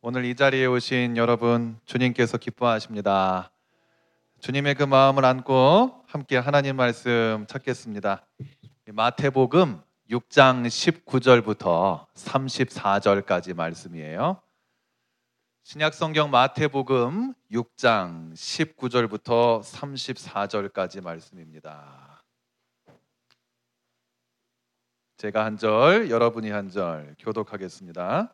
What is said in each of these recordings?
오늘 이 자리에 오신 여러분 주님께서 기뻐하십니다. 주님의 그 마음을 안고 함께 하나님 말씀 찾겠습니다. 마태복음 6장 19절부터 34절까지 말씀이에요. 신약 성경 마태복음 6장 19절부터 34절까지 말씀입니다. 제가 한 절, 여러분이 한 절 교독하겠습니다.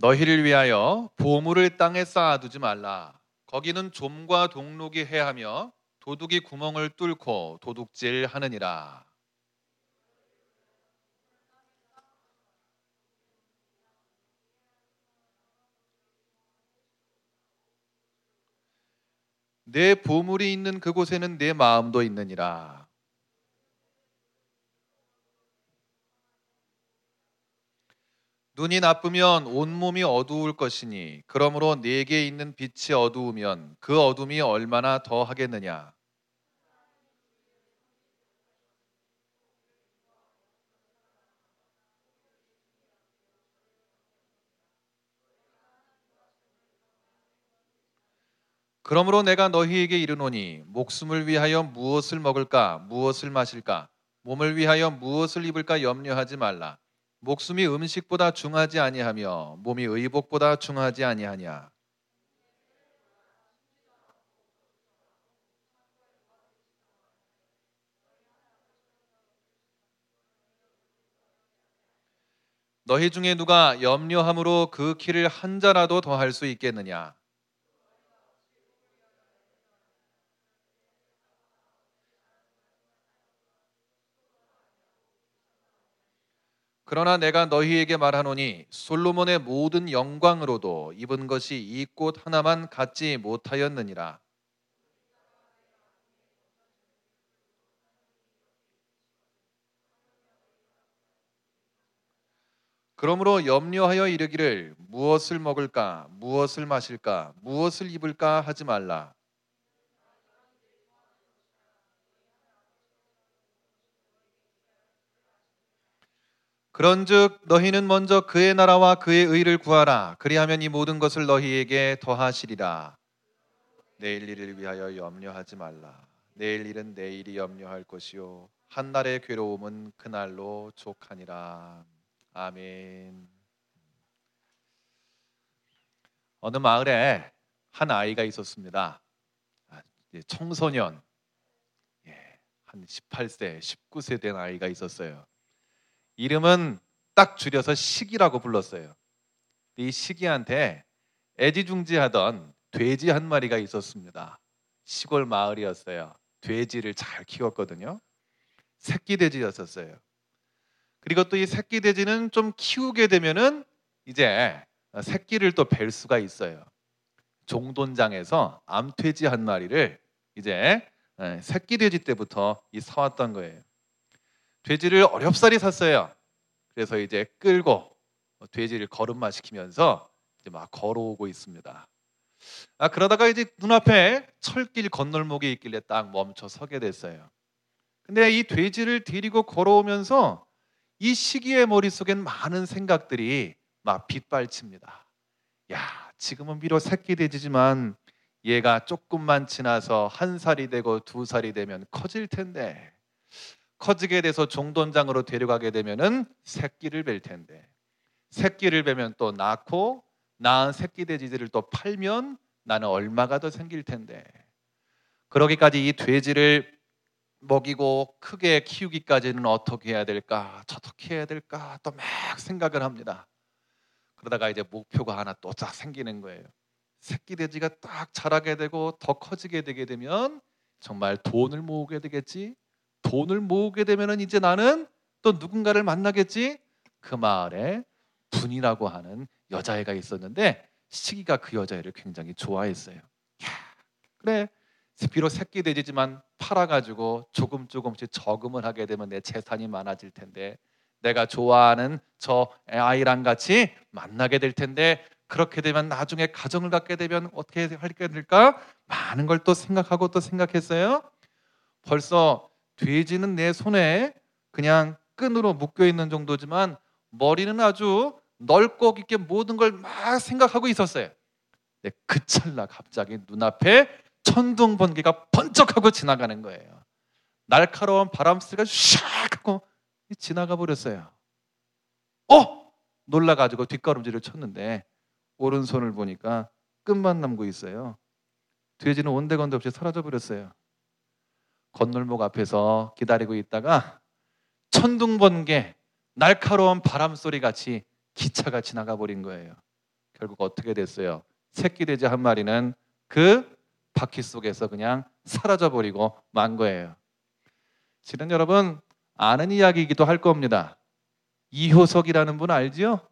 너희를 위하여 보물을 땅에 쌓아두지 말라. 거기는 좀과 동록이 해하며 도둑이 구멍을 뚫고 도둑질 하느니라. 내 보물이 있는 그곳에는 내 마음도 있느니라. 눈이 나쁘면 온몸이 어두울 것이니 그러므로 내게 있는 빛이 어두우면 그 어둠이 얼마나 더 하겠느냐? 그러므로 내가 너희에게 이르노니 목숨을 위하여 무엇을 먹을까 무엇을 마실까? 몸을 위하여 무엇을 입을까 염려하지 말라 목숨이 음식보다 중하지 아니하며 몸이 의복보다 중하지 아니하냐. 너희 중에 누가 염려함으로 그 키를 한 자라도 더할 수 있겠느냐? 그러나 내가 너희에게 말하노니 솔로몬의 모든 영광으로도 입은 것이 이 꽃 하나만 갖지 못하였느니라. 그러므로 염려하여 이르기를 무엇을 먹을까, 무엇을 마실까, 무엇을 입을까 하지 말라. 그런즉 너희는 먼저 그의 나라와 그의 의를 구하라. 그리하면 이 모든 것을 너희에게 더하시리라. 내일 일을 위하여 염려하지 말라. 내일 일은 내일이 염려할 것이요 한 날의 괴로움은 그 날로 족하니라. 아멘. 어느 마을에 한 아이가 있었습니다. 아, 청소년, 예, 한 18세, 19세 된 아이가 있었어요. 이름은 딱 줄여서 시기라고 불렀어요. 이 시기한테 애지중지하던 돼지 한 마리가 있었습니다. 시골 마을이었어요. 돼지를 잘 키웠거든요. 새끼 돼지였었어요. 그리고 또 이 새끼 돼지는 좀 키우게 되면은 이제 새끼를 또 뵐 수가 있어요. 종돈장에서 암돼지 한 마리를 이제 새끼 돼지 때부터 이 사왔던 거예요. 돼지를 어렵사리 샀어요. 그래서 이제 끌고 돼지를 걸음마 시키면서 이제 막 걸어오고 있습니다. 아 그러다가 이제 눈앞에 철길 건널목이 있길래 딱 멈춰 서게 됐어요. 근데 이 돼지를 데리고 걸어오면서 이 시기의 머릿속엔 많은 생각들이 막 빗발칩니다. 야, 지금은 비록 새끼 돼지지만 얘가 조금만 지나서 한 살이 되고 두 살이 되면 커질 텐데 커지게 돼서 종돈장으로 데려가게 되면은 새끼를 뵐 텐데. 새끼를 뵈면 또 낳고 낳은 새끼 돼지들을 또 팔면 나는 얼마가 더 생길 텐데. 그러기까지 이 돼지를 먹이고 크게 키우기까지는 어떻게 해야 될까? 저떻게 해야 될까? 또 막 생각을 합니다. 그러다가 이제 목표가 하나 또 쫙 생기는 거예요. 새끼 돼지가 딱 자라게 되고 더 커지게 되게 되면 정말 돈을 모으게 되겠지 돈을 모으게 되면 이제 나는 또 누군가를 만나겠지. 그 마을에 분이라고 하는 여자애가 있었는데 시기가 그 여자애를 굉장히 좋아했어요. 그래 비록 새끼 돼지지만 팔아가지고 조금 조금씩 저금을 하게 되면 내 재산이 많아질 텐데 내가 좋아하는 저 아이랑 같이 만나게 될 텐데 그렇게 되면 나중에 가정을 갖게 되면 어떻게 할게 될까? 많은 걸 또 생각하고 또 생각했어요. 벌써 돼지는 내 손에 그냥 끈으로 묶여 있는 정도지만 머리는 아주 넓고 깊게 모든 걸 막 생각하고 있었어요. 근데 그 찰나 갑자기 눈앞에 천둥 번개가 번쩍하고 지나가는 거예요. 날카로운 바람 소리가 샥 하고 지나가 버렸어요. 어! 놀라가지고 뒷걸음질을 쳤는데 오른손을 보니까 끝만 남고 있어요. 돼지는 온데건데 없이 사라져 버렸어요. 건널목 앞에서 기다리고 있다가 천둥 번개, 날카로운 바람 소리 같이 기차가 지나가 버린 거예요. 결국 어떻게 됐어요? 새끼 돼지 한 마리는 그 바퀴 속에서 그냥 사라져 버리고 만 거예요. 실은 여러분 아는 이야기이기도 할 겁니다. 이효석이라는 분 알지요?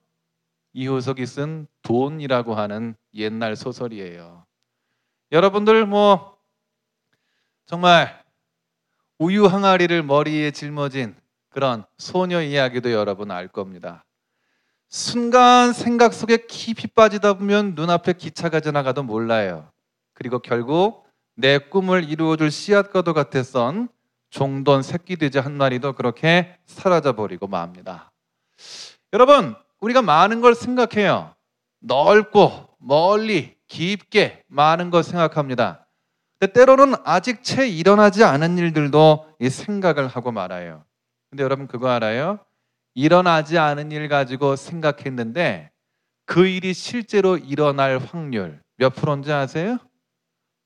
이효석이 쓴 돈이라고 하는 옛날 소설이에요. 여러분들 뭐 정말 우유 항아리를 머리에 짊어진 그런 소녀 이야기도 여러분 알 겁니다. 순간 생각 속에 깊이 빠지다 보면 눈앞에 기차가 지나가도 몰라요. 그리고 결국 내 꿈을 이루어줄 씨앗과도 같았던 종돈 새끼 돼지 한 마리도 그렇게 사라져 버리고 맙니다. 여러분, 우리가 많은 걸 생각해요. 넓고 멀리 깊게 많은 걸 생각합니다. 근데 때로는 아직 채 일어나지 않은 일들도 이 생각을 하고 말아요. 근데 여러분 그거 알아요? 일어나지 않은 일 가지고 생각했는데 그 일이 실제로 일어날 확률 몇 프로인지 아세요?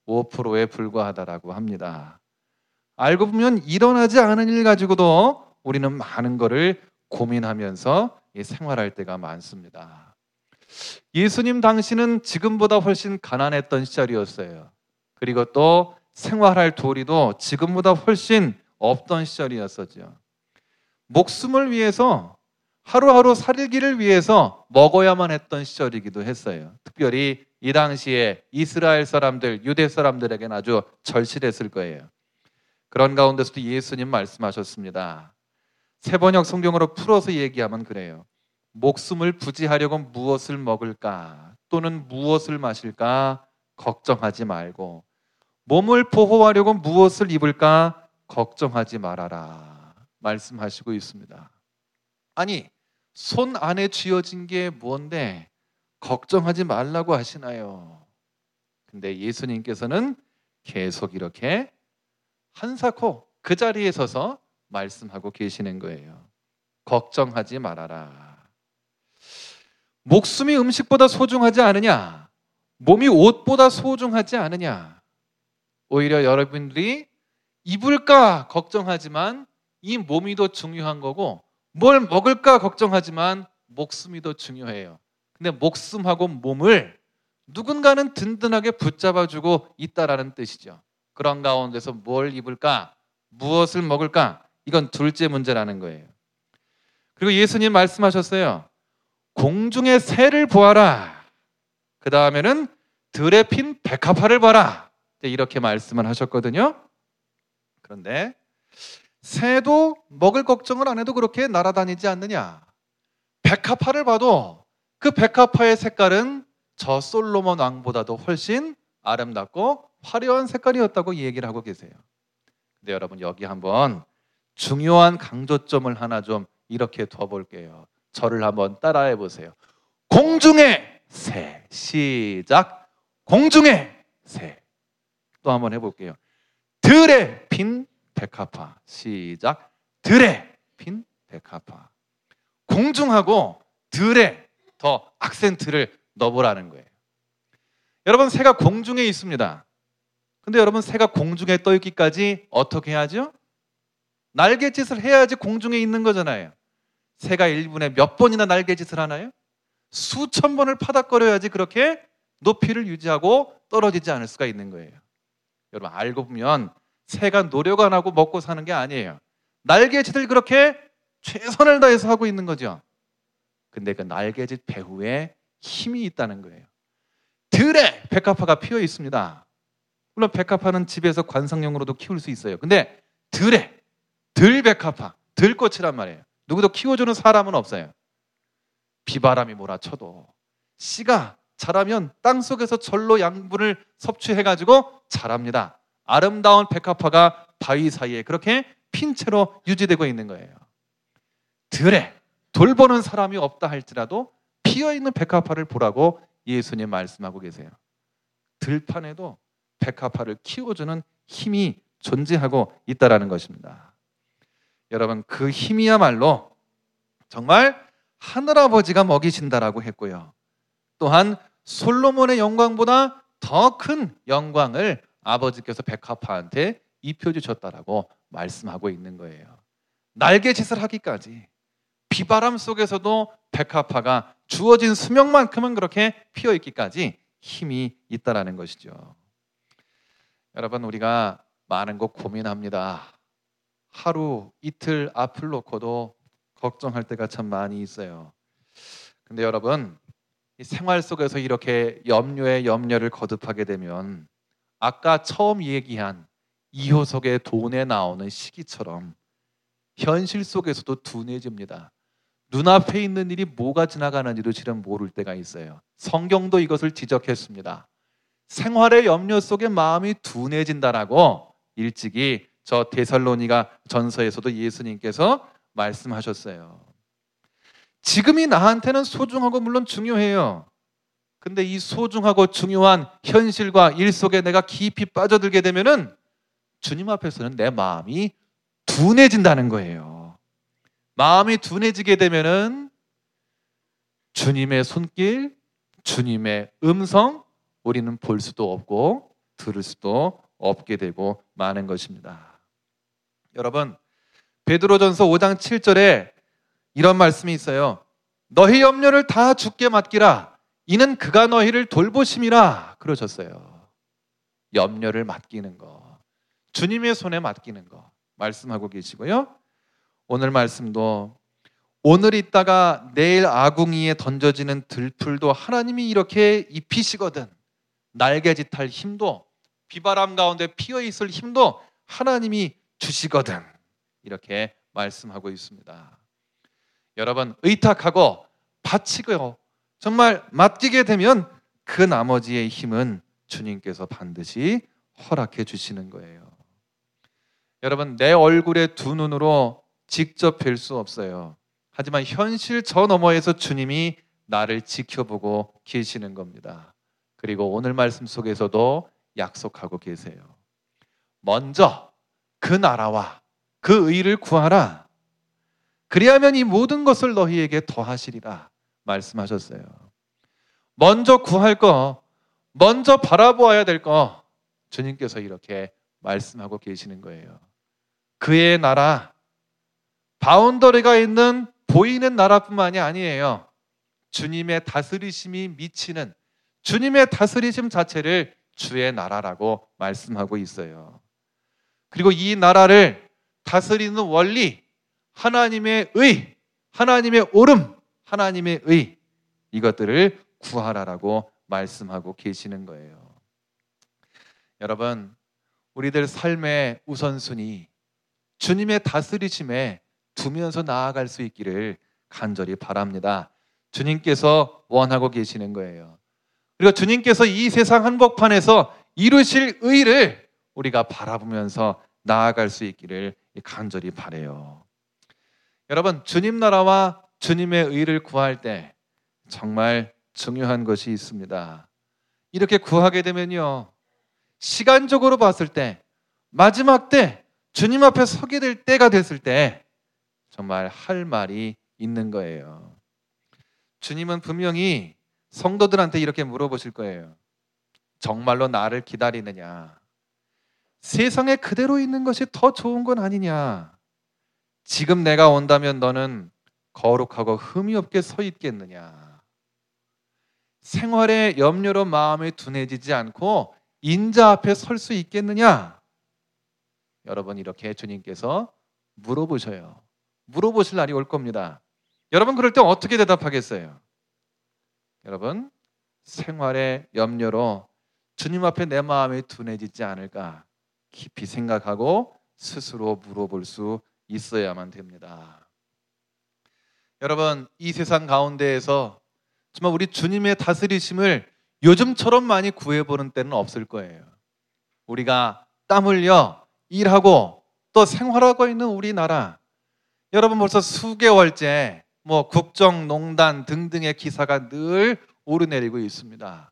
5%에 불과하다라고 합니다. 알고 보면 일어나지 않은 일 가지고도 우리는 많은 것을 고민하면서 생활할 때가 많습니다. 예수님 당시는 지금보다 훨씬 가난했던 시절이었어요. 그리고 또 생활할 도리도 지금보다 훨씬 없던 시절이었었죠. 목숨을 위해서 하루하루 살기를 위해서 먹어야만 했던 시절이기도 했어요. 특별히 이 당시에 이스라엘 사람들, 유대 사람들에게는 아주 절실했을 거예요. 그런 가운데서도 예수님 말씀하셨습니다. 세번역 성경으로 풀어서 얘기하면 그래요. 목숨을 부지하려고 무엇을 먹을까 또는 무엇을 마실까 걱정하지 말고 몸을 보호하려고 무엇을 입을까 걱정하지 말아라 말씀하시고 있습니다. 아니 손 안에 쥐어진 게 뭔데 걱정하지 말라고 하시나요? 근데 예수님께서는 계속 이렇게 한사코 그 자리에 서서 말씀하고 계시는 거예요. 걱정하지 말아라. 목숨이 음식보다 소중하지 않으냐? 몸이 옷보다 소중하지 않으냐? 오히려 여러분들이 입을까 걱정하지만 이 몸이 더 중요한 거고 뭘 먹을까 걱정하지만 목숨이 더 중요해요. 근데 목숨하고 몸을 누군가는 든든하게 붙잡아주고 있다라는 뜻이죠. 그런 가운데서 뭘 입을까, 무엇을 먹을까, 이건 둘째 문제라는 거예요. 그리고 예수님 말씀하셨어요. 공중의 새를 보아라. 그 다음에는 들에 핀 백합화를 봐라. 이렇게 말씀을 하셨거든요. 그런데 새도 먹을 걱정을 안 해도 그렇게 날아다니지 않느냐. 백합화를 봐도 그 백합화의 색깔은 저 솔로몬 왕보다도 훨씬 아름답고 화려한 색깔이었다고 얘기를 하고 계세요. 근데 여러분 여기 한번 중요한 강조점을 하나 좀 이렇게 둬 볼게요. 저를 한번 따라해 보세요. 공중의 새 시작. 공중의 새. 또 한번 해 볼게요. 들에 핀 백합화 시작. 들에 핀 백합화. 공중하고 들에 더 악센트를 넣어보라는 거예요. 여러분 새가 공중에 있습니다. 근데 여러분 새가 공중에 떠 있기까지 어떻게 해야죠? 날개짓을 해야지 공중에 있는 거잖아요. 새가 1분에 몇 번이나 날개짓을 하나요? 수천 번을 파닥거려야지 그렇게 높이를 유지하고 떨어지지 않을 수가 있는 거예요. 여러분 알고 보면 새가 노력 안 하고 먹고 사는 게 아니에요. 날개짓을 그렇게 최선을 다해서 하고 있는 거죠. 근데 그 날개짓 배후에 힘이 있다는 거예요. 들에 백합화가 피어 있습니다. 물론 백합화는 집에서 관상용으로도 키울 수 있어요. 근데 들에 들백합화, 들꽃이란 말이에요. 누구도 키워주는 사람은 없어요. 비바람이 몰아쳐도 씨가 자라면 땅 속에서 절로 양분을 섭취해 가지고 자랍니다. 아름다운 백합화가 바위 사이에 그렇게 핀 채로 유지되고 있는 거예요. 들에 돌보는 사람이 없다 할지라도 피어 있는 백합화를 보라고 예수님 말씀하고 계세요. 들판에도 백합화를 키워주는 힘이 존재하고 있다라는 것입니다. 여러분 그 힘이야말로 정말 하늘아버지가 먹이신다라고 했고요. 또한 솔로몬의 영광보다 더 큰 영광을 아버지께서 백합화한테 입혀주셨다라고 말씀하고 있는 거예요. 날개짓을 하기까지 비바람 속에서도 백합화가 주어진 수명만큼은 그렇게 피어 있기까지 힘이 있다라는 것이죠. 여러분 우리가 많은 것 고민합니다. 하루 이틀 앞을 놓고도 걱정할 때가 참 많이 있어요. 근데 여러분 생활 속에서 이렇게 염려에 염려를 거듭하게 되면 아까 처음 얘기한 이효석의 돈에 나오는 시기처럼 현실 속에서도 둔해집니다. 눈앞에 있는 일이 뭐가 지나가는지도 실은 모를 때가 있어요. 성경도 이것을 지적했습니다. 생활의 염려 속에 마음이 둔해진다라고 일찍이 저 데살로니가 전서에서도 예수님께서 말씀하셨어요. 지금이 나한테는 소중하고 물론 중요해요. 근데 이 소중하고 중요한 현실과 일 속에 내가 깊이 빠져들게 되면은 주님 앞에서는 내 마음이 둔해진다는 거예요. 마음이 둔해지게 되면은 주님의 손길, 주님의 음성 우리는 볼 수도 없고 들을 수도 없게 되고 마는 것입니다. 여러분, 베드로전서 5장 7절에 이런 말씀이 있어요. 너희 염려를 다 죽게 맡기라. 이는 그가 너희를 돌보심이라 그러셨어요. 염려를 맡기는 거. 주님의 손에 맡기는 거 말씀하고 계시고요. 오늘 말씀도 오늘 있다가 내일 아궁이에 던져지는 들풀도 하나님이 이렇게 입히시거든. 날개짓 할 힘도 비바람 가운데 피어 있을 힘도 하나님이 주시거든. 이렇게 말씀하고 있습니다. 여러분 의탁하고 바치고요. 정말 맡기게 되면 그 나머지의 힘은 주님께서 반드시 허락해 주시는 거예요. 여러분 내 얼굴에 두 눈으로 직접 뵐 수 없어요. 하지만 현실 저 너머에서 주님이 나를 지켜보고 계시는 겁니다. 그리고 오늘 말씀 속에서도 약속하고 계세요. 먼저 그 나라와 그 의를 구하라. 그리하면 이 모든 것을 너희에게 더하시리라 말씀하셨어요. 먼저 구할 거, 먼저 바라보아야 될 거, 주님께서 이렇게 말씀하고 계시는 거예요. 그의 나라, 바운더리가 있는 보이는 나라뿐만이 아니에요. 주님의 다스리심이 미치는 주님의 다스리심 자체를 주의 나라라고 말씀하고 있어요. 그리고 이 나라를 다스리는 원리, 하나님의 의, 하나님의 오름, 하나님의 의 이것들을 구하라라고 말씀하고 계시는 거예요. 여러분, 우리들 삶의 우선순위 주님의 다스리심에 두면서 나아갈 수 있기를 간절히 바랍니다. 주님께서 원하고 계시는 거예요. 그리고 주님께서 이 세상 한복판에서 이루실 의를 우리가 바라보면서 나아갈 수 있기를 간절히 바래요. 여러분, 주님 나라와 주님의 의를 구할 때 정말 중요한 것이 있습니다. 이렇게 구하게 되면요. 시간적으로 봤을 때 마지막 때 주님 앞에 서게 될 때가 됐을 때 정말 할 말이 있는 거예요. 주님은 분명히 성도들한테 이렇게 물어보실 거예요. 정말로 나를 기다리느냐? 세상에 그대로 있는 것이 더 좋은 건 아니냐? 지금 내가 온다면 너는 거룩하고 흠이 없게 서 있겠느냐? 생활에 염려로 마음이 둔해지지 않고 인자 앞에 설 수 있겠느냐? 여러분 이렇게 주님께서 물어보셔요. 물어보실 날이 올 겁니다. 여러분 그럴 때 어떻게 대답하겠어요? 여러분 생활의 염려로 주님 앞에 내 마음이 둔해지지 않을까 깊이 생각하고 스스로 물어볼 수 있어야만 됩니다. 여러분, 이 세상 가운데에서 정말 우리 주님의 다스리심을 요즘처럼 많이 구해보는 때는 없을 거예요. 우리가 땀 흘려 일하고 또 생활하고 있는 우리나라 여러분 벌써 수개월째 뭐 국정농단 등등의 기사가 늘 오르내리고 있습니다.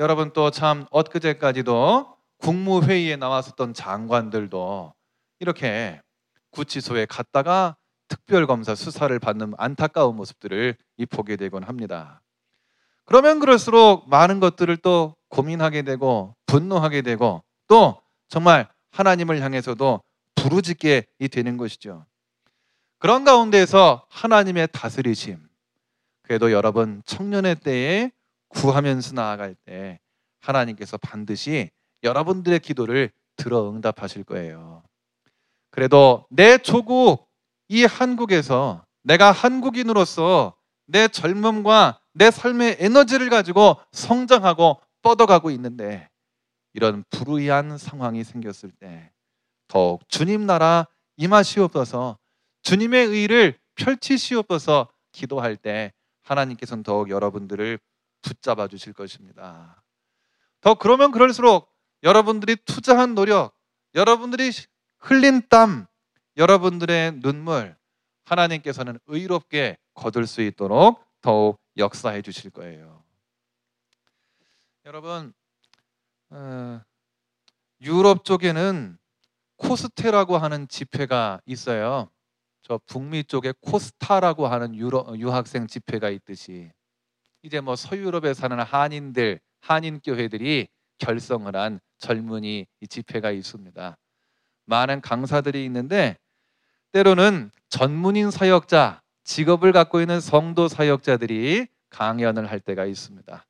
여러분 또 참 엊그제까지도 국무회의에 나왔었던 장관들도 이렇게 구치소에 갔다가 특별검사 수사를 받는 안타까운 모습들을 보게 되곤 합니다. 그러면 그럴수록 많은 것들을 또 고민하게 되고 분노하게 되고 또 정말 하나님을 향해서도 부르짖게 되는 것이죠. 그런 가운데에서 하나님의 다스리심, 그래도 여러분 청년의 때에 구하면서 나아갈 때 하나님께서 반드시 여러분들의 기도를 들어 응답하실 거예요. 그래도 내 조국 이 한국에서 내가 한국인으로서 내 젊음과 내 삶의 에너지를 가지고 성장하고 뻗어가고 있는데 이런 불우이한 상황이 생겼을 때 더욱 주님 나라 임하시옵소서 주님의 의를 펼치시옵소서 기도할 때 하나님께서는 더욱 여러분들을 붙잡아 주실 것입니다. 더 그러면 그럴수록 여러분들이 투자한 노력, 여러분들이 흘린 땀, 여러분들의 눈물 하나님께서는 의롭게 거둘 수 있도록 더욱 역사해 주실 거예요. 여러분 어, 유럽 쪽에는 코스테라고 하는 집회가 있어요. 저 북미 쪽에 코스타라고 하는 유러, 유학생 집회가 있듯이 이제 뭐 서유럽에 사는 한인들 한인 교회들이 결성을 한 젊은이 집회가 있습니다. 많은 강사들이 있는데 때로는 전문인 사역자 직업을 갖고 있는 성도 사역자들이 강연을 할 때가 있습니다.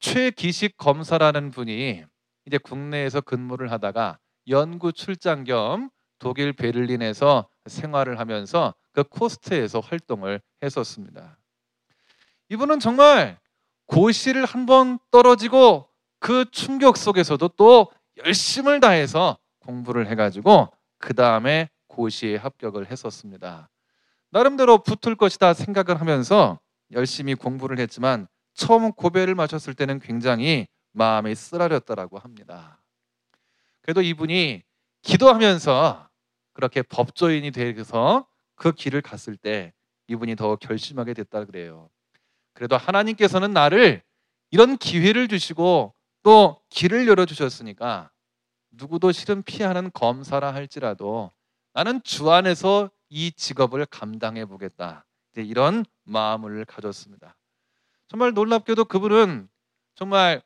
최기식 검사라는 분이 이제 국내에서 근무를 하다가 연구 출장 겸 독일 베를린에서 생활을 하면서 그 코스트에서 활동을 했었습니다. 이분은 정말 고시를 한 번 떨어지고 그 충격 속에서도 또 열심을 다해서 공부를 해가지고 그 다음에 고시에 합격을 했었습니다. 나름대로 붙을 것이다 생각을 하면서 열심히 공부를 했지만 처음 고배를 마셨을 때는 굉장히 마음이 쓰라렸다라고 합니다. 그래도 이분이 기도하면서 그렇게 법조인이 되어서 그 길을 갔을 때 이분이 더 결심하게 됐다 그래요. 그래도 하나님께서는 나를 이런 기회를 주시고 또 길을 열어 주셨으니까 누구도 실은 피하는 검사라 할지라도 나는 주 안에서 이 직업을 감당해 보겠다. 이런 마음을 가졌습니다. 정말 놀랍게도 그분은 정말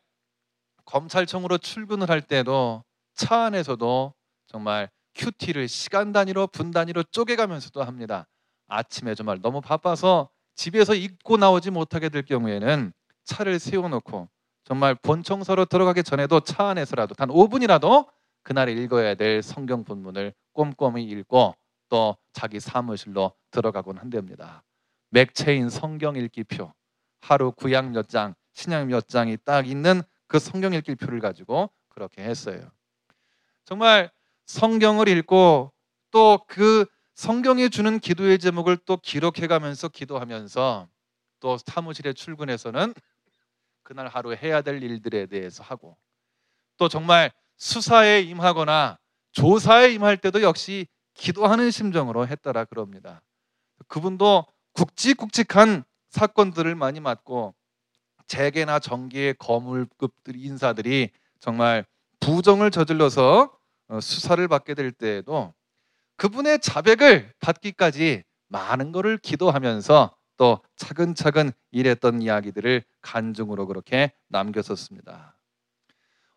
검찰청으로 출근을 할 때도 차 안에서도 정말 큐티를 시간 단위로 분 단위로 쪼개가면서도 합니다. 아침에 정말 너무 바빠서 집에서 입고 나오지 못하게 될 경우에는 차를 세워놓고 정말 본청소로 들어가기 전에도 차 안에서라도 단 5분이라도 그날 읽어야 될 성경 본문을 꼼꼼히 읽고 또 자기 사무실로 들어가곤 한답니다. 맥체인 성경 읽기표 하루 구약 몇 장, 신약 몇 장이 딱 있는 그 성경 읽기표를 가지고 그렇게 했어요. 정말 성경을 읽고 또 그 성경이 주는 기도의 제목을 또 기록해 가면서 기도하면서 또 사무실에 출근해서는 그날 하루 해야 될 일들에 대해서 하고 또 정말 수사에 임하거나 조사에 임할 때도 역시 기도하는 심정으로 했더라 그럽니다. 그분도 굵직굵직한 사건들을 많이 맡고 재계나 정계의 거물급들 인사들이 정말 부정을 저질러서 어, 수사를 받게 될 때에도 그분의 자백을 받기까지 많은 것을 기도하면서 또 차근차근 일했던 이야기들을 간증으로 그렇게 남겼었습니다.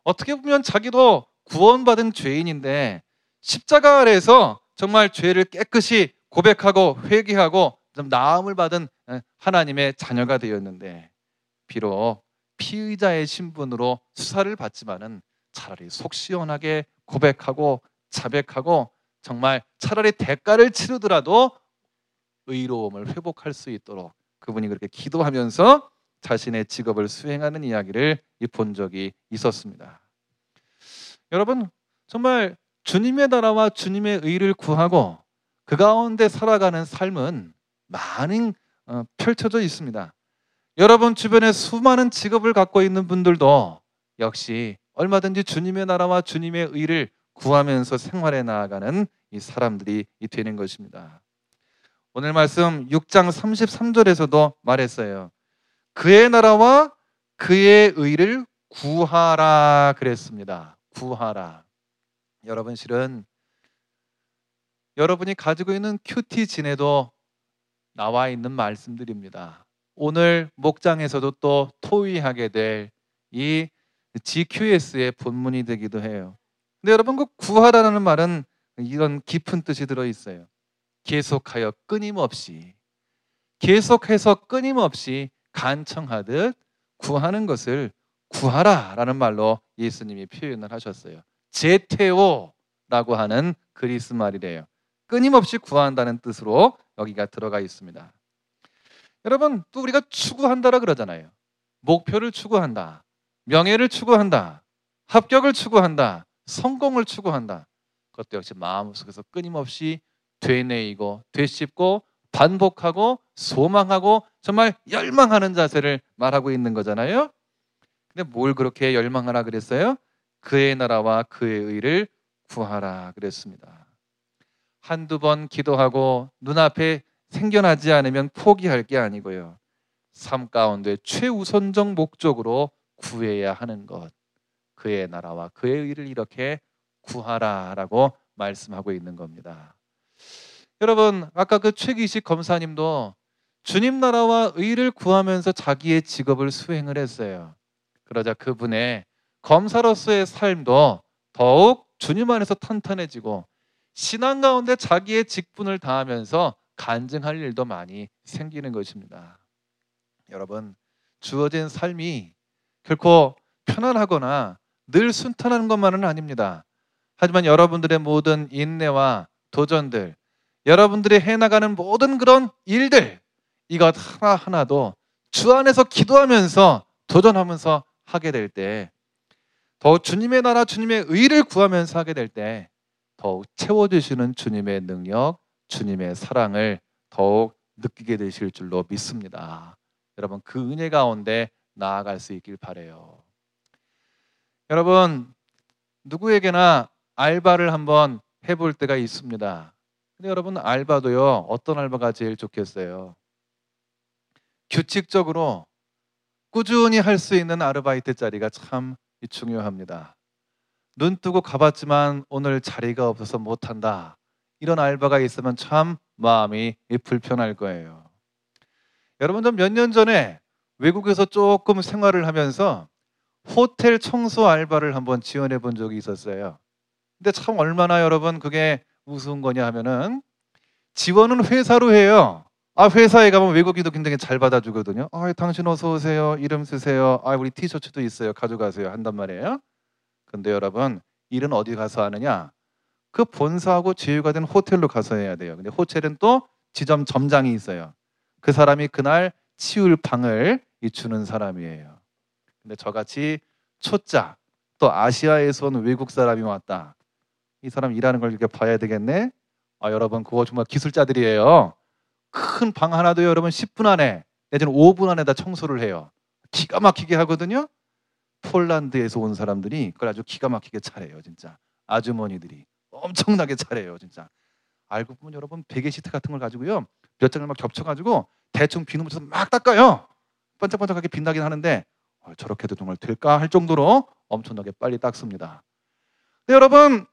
어떻게 보면 자기도 구원받은 죄인인데 십자가 아래에서 정말 죄를 깨끗이 고백하고 회개하고 좀 나음을 받은 하나님의 자녀가 되었는데 비록 피의자의 신분으로 수사를 받지만은 차라리 속 시원하게 고백하고 자백하고 정말 차라리 대가를 치르더라도 의로움을 회복할 수 있도록 그분이 그렇게 기도하면서 자신의 직업을 수행하는 이야기를 본 적이 있었습니다. 여러분 정말 주님의 나라와 주님의 의를 구하고 그 가운데 살아가는 삶은 많은 어, 펼쳐져 있습니다. 여러분 주변에 수많은 직업을 갖고 있는 분들도 역시 얼마든지 주님의 나라와 주님의 의를 구하면서 생활해 나아가는 이 사람들이 되는 것입니다. 오늘 말씀 6장 33절에서도 말했어요. 그의 나라와 그의 의를 구하라 그랬습니다. 구하라. 여러분 실은 여러분이 가지고 있는 큐티 진에도 나와 있는 말씀들입니다. 오늘 목장에서도 또 토의하게 될 이 GQS의 본문이 되기도 해요. 근데 여러분 그 구하라는 말은 이런 깊은 뜻이 들어 있어요. 계속하여 끊임없이 계속해서 끊임없이 간청하듯 구하는 것을 구하라라는 말로 예수님이 표현을 하셨어요. 제테오라고 하는 그리스 말이래요. 끊임없이 구한다는 뜻으로 여기가 들어가 있습니다. 여러분, 또 우리가 추구한다라 그러잖아요. 목표를 추구한다. 명예를 추구한다. 합격을 추구한다. 성공을 추구한다. 그것도 역시 마음속에서 끊임없이 되뇌이고 되씹고 반복하고 소망하고 정말 열망하는 자세를 말하고 있는 거잖아요. 근데 뭘 그렇게 열망하라 그랬어요? 그의 나라와 그의 의를 구하라 그랬습니다. 한두 번 기도하고 눈앞에 생겨나지 않으면 포기할 게 아니고요. 삶 가운데 최우선적 목적으로 구해야 하는 것. 그의 나라와 그의 의를 이렇게 구하라라고 말씀하고 있는 겁니다. 여러분, 아까 그 최기식 검사님도 주님 나라와 의를 구하면서 자기의 직업을 수행을 했어요. 그러자 그분의 검사로서의 삶도 더욱 주님 안에서 탄탄해지고 신앙 가운데 자기의 직분을 다하면서 간증할 일도 많이 생기는 것입니다. 여러분, 주어진 삶이 결코 편안하거나 늘 순탄한 것만은 아닙니다. 하지만 여러분들의 모든 인내와 도전들, 여러분들이 해나가는 모든 그런 일들, 이것 하나하나도 주 안에서 기도하면서 도전하면서 하게 될 때, 더욱 주님의 나라, 주님의 의를 구하면서 하게 될 때, 더욱 채워주시는 주님의 능력, 주님의 사랑을 더욱 느끼게 되실 줄로 믿습니다. 여러분, 그 은혜 가운데 나아갈 수 있길 바래요. 여러분, 누구에게나 알바를 한번 해볼 때가 있습니다. 근데 여러분, 알바도요, 어떤 알바가 제일 좋겠어요? 규칙적으로 꾸준히 할 수 있는 아르바이트 자리가 참 중요합니다. 눈 뜨고 가봤지만 오늘 자리가 없어서 못한다. 이런 알바가 있으면 참 마음이 불편할 거예요. 여러분, 몇년 전에 외국에서 조금 생활을 하면서 호텔 청소 알바를 한번 지원해 본 적이 있었어요. 근데 참 얼마나 여러분 그게 우스운 거냐 하면은 지원은 회사로 해요. 아 회사에 가면 외국인도 굉장히 잘 받아주거든요. 아 당신 어서 오세요. 이름 쓰세요. 아 우리 티셔츠도 있어요. 가져가세요. 한단 말이에요. 근데 여러분 일은 어디 가서 하느냐? 그 본사하고 제휴가 된 호텔로 가서 해야 돼요. 근데 호텔은 또 지점 점장이 있어요. 그 사람이 그날 치울 방을 주는 사람이에요. 근데 저같이 초짜 또 아시아에서 온 외국 사람이 왔다. 이 사람 일하는 걸 이렇게 봐야 되겠네. 아 여러분 그거 정말 기술자들이에요. 큰 방 하나도 여러분 10분 안에 내지는 5분 안에 다 청소를 해요. 기가 막히게 하거든요. 폴란드에서 온 사람들이 그걸 아주 기가 막히게 잘해요, 진짜. 아주머니들이 엄청나게 잘해요, 진짜. 알고 보면 여러분 베개 시트 같은 걸 가지고요 몇 장을 막 겹쳐가지고 대충 비누 묻혀서 막 닦아요. 반짝반짝하게 빛나긴 하는데 어, 저렇게도 정말 될까 할 정도로 엄청나게 빨리 닦습니다. 여러분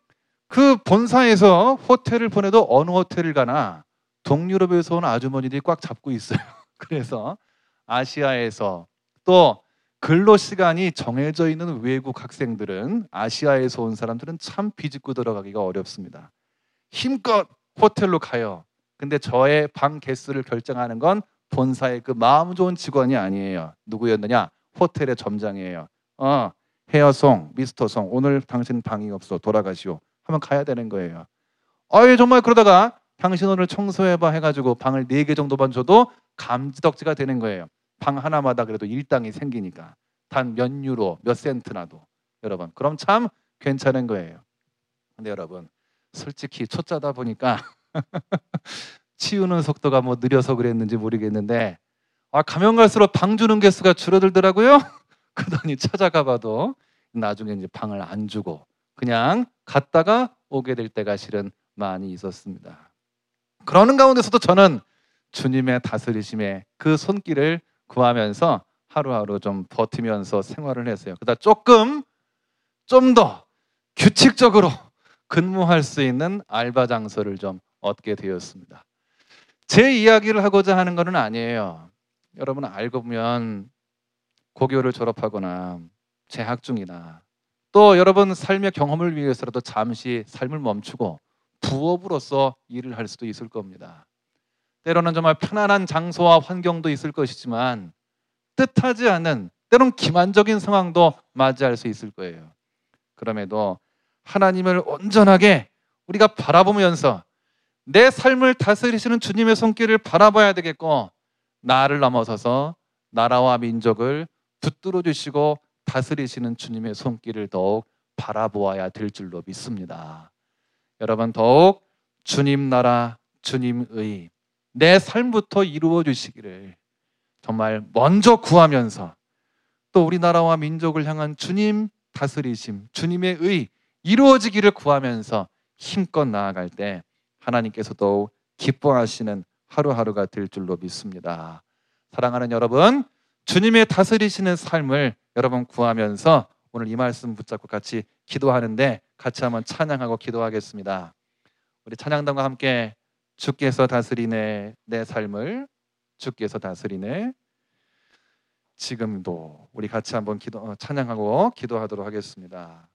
그 본사에서 호텔을 보내도 어느 호텔을 가나 동유럽에서 온 아주머니들이 꽉 잡고 있어요. 그래서 아시아에서 또 근로 시간이 정해져 있는 외국 학생들은 아시아에서 온 사람들은 참 비집고 들어가기가 어렵습니다. 힘껏 호텔로 가요. 근데 저의 방 개수를 결정하는 건 본사의 그 마음 좋은 직원이 아니에요. 누구였느냐? 호텔의 점장이에요. 어, 헤어송, 미스터송, 오늘 당신 방이 없어. 돌아가시오. 하면 가야 되는 거예요. 아예 정말 그러다가 당신 오늘 청소해봐 해가지고 방을 네 개 정도만 줘도 감지덕지가 되는 거예요. 방 하나마다 그래도 일당이 생기니까 단 몇 유로, 몇 센트나도 여러분 그럼 참 괜찮은 거예요. 근데 여러분 솔직히 초짜다 보니까 치우는 속도가 뭐 느려서 그랬는지 모르겠는데 아 가면 갈수록 방 주는 개수가 줄어들더라고요. 그러더니 찾아가 봐도 나중에 이제 방을 안 주고 그냥 갔다가 오게 될 때가 실은 많이 있었습니다. 그러는 가운데서도 저는 주님의 다스리심에 그 손길을 구하면서 하루하루 좀 버티면서 생활을 했어요. 그러다 조금 좀 더 규칙적으로 근무할 수 있는 알바 장소를 좀 얻게 되었습니다. 제 이야기를 하고자 하는 것은 아니에요. 여러분 알고 보면 고교를 졸업하거나 재학 중이나 또 여러분 삶의 경험을 위해서라도 잠시 삶을 멈추고 부업으로서 일을 할 수도 있을 겁니다. 때로는 정말 편안한 장소와 환경도 있을 것이지만 뜻하지 않은 때론 기만적인 상황도 맞이할 수 있을 거예요. 그럼에도 하나님을 온전하게 우리가 바라보면서 내 삶을 다스리시는 주님의 손길을 바라봐야 되겠고 나를 넘어서서 나라와 민족을 붙들어 주시고 다스리시는 주님의 손길을 더욱 바라보아야 될 줄로 믿습니다. 여러분 더욱 주님 나라 주님의 내 삶부터 이루어 주시기를 정말 먼저 구하면서 또 우리나라와 민족을 향한 주님 다스리심, 주님의 의 이루어지기를 구하면서 힘껏 나아갈 때 하나님께서 도 기뻐하시는 하루하루가 될 줄로 믿습니다. 사랑하는 여러분, 주님의 다스리시는 삶을 여러분 구하면서 오늘 이 말씀 붙잡고 같이 기도하는데 같이 한번 찬양하고 기도하겠습니다. 우리 찬양단과 함께 주께서 다스리네 내 삶을 주께서 다스리네 지금도 우리 같이 한번 기도 어, 찬양하고 기도하도록 하겠습니다.